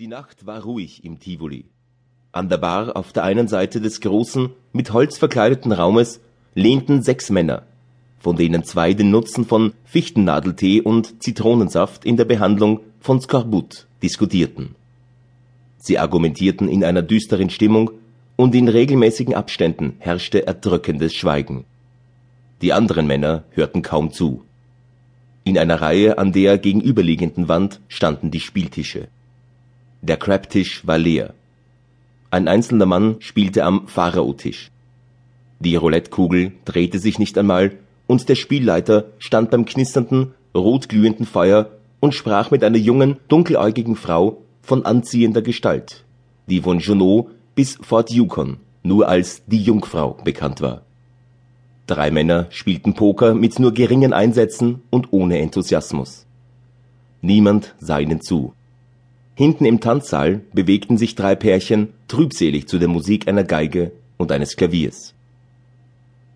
Die Nacht war ruhig im Tivoli. An der Bar auf der einen Seite des großen, mit Holz verkleideten Raumes lehnten sechs Männer, von denen zwei den Nutzen von Fichtennadeltee und Zitronensaft in der Behandlung von Skorbut diskutierten. Sie argumentierten in einer düsteren Stimmung und in regelmäßigen Abständen herrschte erdrückendes Schweigen. Die anderen Männer hörten kaum zu. In einer Reihe an der gegenüberliegenden Wand standen die Spieltische. Der Crabtisch war leer. Ein einzelner Mann spielte am Pharaotisch. Die Roulettekugel drehte sich nicht einmal und der Spielleiter stand beim knisternden, rotglühenden Feuer und sprach mit einer jungen, dunkeläugigen Frau von anziehender Gestalt, die von Junot bis Fort Yukon nur als die Jungfrau bekannt war. Drei Männer spielten Poker mit nur geringen Einsätzen und ohne Enthusiasmus. Niemand sah ihnen zu. Hinten im Tanzsaal bewegten sich drei Pärchen trübselig zu der Musik einer Geige und eines Klaviers.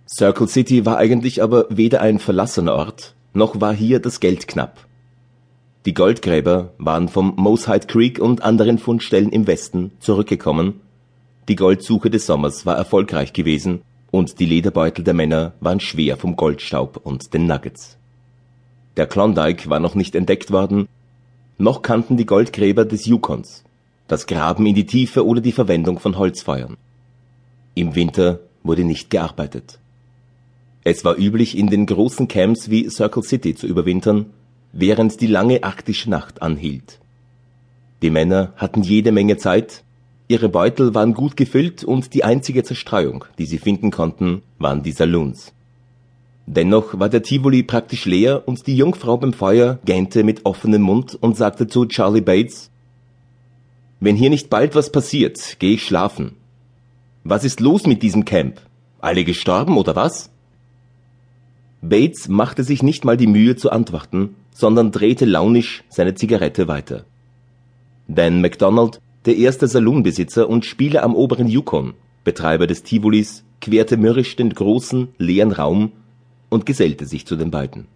Circle City war eigentlich aber weder ein verlassener Ort, noch war hier das Geld knapp. Die Goldgräber waren vom Mosehide Creek und anderen Fundstellen im Westen zurückgekommen. Die Goldsuche des Sommers war erfolgreich gewesen und die Lederbeutel der Männer waren schwer vom Goldstaub und den Nuggets. Der Klondike war noch nicht entdeckt worden noch kannten die Goldgräber des Yukons das Graben in die Tiefe oder die Verwendung von Holzfeuern. Im Winter wurde nicht gearbeitet. Es war üblich, in den großen Camps wie Circle City zu überwintern, während die lange arktische Nacht anhielt. Die Männer hatten jede Menge Zeit, ihre Beutel waren gut gefüllt und die einzige Zerstreuung, die sie finden konnten, waren die Saloons. Dennoch war der Tivoli praktisch leer und die Jungfrau beim Feuer gähnte mit offenem Mund und sagte zu Charlie Bates, wenn hier nicht bald was passiert, gehe ich schlafen. Was ist los mit diesem Camp? Alle gestorben oder was? Bates machte sich nicht mal die Mühe zu antworten, sondern drehte launisch seine Zigarette weiter. Dan MacDonald, der erste Saloonbesitzer und Spieler am oberen Yukon, Betreiber des Tivolis, querte mürrisch den großen, leeren Raum und gesellte sich zu den beiden.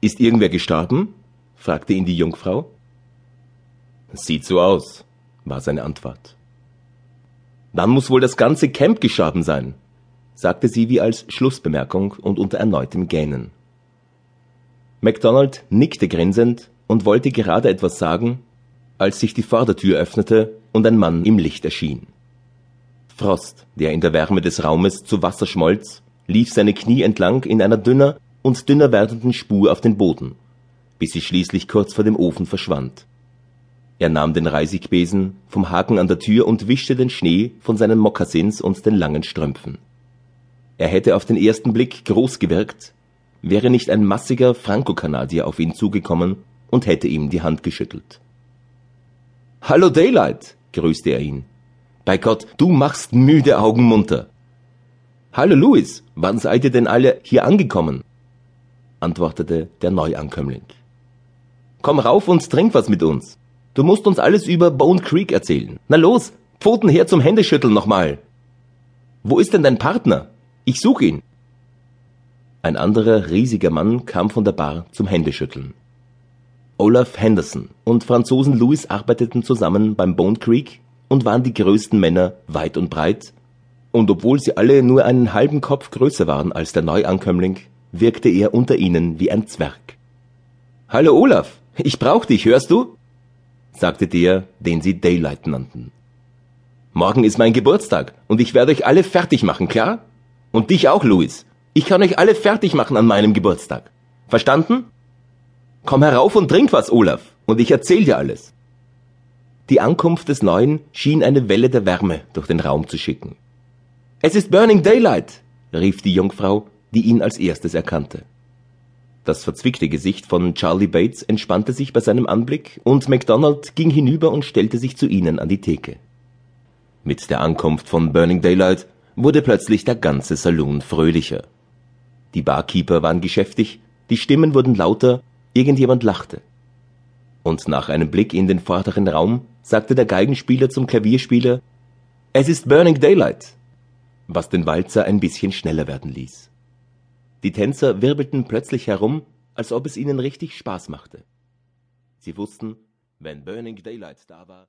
Ist irgendwer gestorben? fragte ihn die Jungfrau. Sieht so aus, war seine Antwort. Dann muss wohl das ganze Camp gestorben sein, sagte sie wie als Schlussbemerkung und unter erneutem Gähnen. MacDonald nickte grinsend und wollte gerade etwas sagen, als sich die Vordertür öffnete und ein Mann im Licht erschien. Frost, der in der Wärme des Raumes zu Wasser schmolz, lief seine Knie entlang in einer dünner und dünner werdenden Spur auf den Boden, bis sie schließlich kurz vor dem Ofen verschwand. Er nahm den Reisigbesen vom Haken an der Tür und wischte den Schnee von seinen Mokassins und den langen Strümpfen. Er hätte auf den ersten Blick groß gewirkt, wäre nicht ein massiger Franco-Kanadier auf ihn zugekommen und hätte ihm die Hand geschüttelt. Hallo Daylight, grüßte er ihn. Bei Gott, du machst müde Augen munter. Hallo Louis, wann seid ihr denn alle hier angekommen? antwortete der Neuankömmling. Komm rauf und trink was mit uns. Du musst uns alles über Bone Creek erzählen. Na los, Pfoten her zum Händeschütteln nochmal. Wo ist denn dein Partner? Ich such ihn. Ein anderer riesiger Mann kam von der Bar zum Händeschütteln. Olaf Henderson und Franzosen Louis arbeiteten zusammen beim Bone Creek und waren die größten Männer weit und breit und obwohl sie alle nur einen halben Kopf größer waren als der Neuankömmling, wirkte er unter ihnen wie ein Zwerg. Hallo Olaf, ich brauch dich, hörst du? sagte der, den sie Daylight nannten. Morgen ist mein Geburtstag und ich werde euch alle fertig machen, klar? Und dich auch, Louis. Ich kann euch alle fertig machen an meinem Geburtstag. Verstanden? Komm herauf und trink was, Olaf, und ich erzähl dir alles. Die Ankunft des Neuen schien eine Welle der Wärme durch den Raum zu schicken. Es ist Burning Daylight, rief die Jungfrau, die ihn als erstes erkannte. Das verzwickte Gesicht von Charlie Bates entspannte sich bei seinem Anblick und MacDonald ging hinüber und stellte sich zu ihnen an die Theke. Mit der Ankunft von Burning Daylight wurde plötzlich der ganze Saloon fröhlicher. Die Barkeeper waren geschäftig, die Stimmen wurden lauter, irgendjemand lachte. Und nach einem Blick in den vorderen Raum sagte der Geigenspieler zum Klavierspieler Es ist Burning Daylight was den Walzer ein bisschen schneller werden ließ. Die Tänzer wirbelten plötzlich herum, als ob es ihnen richtig Spaß machte. Sie wussten, Wenn Burning Daylight da war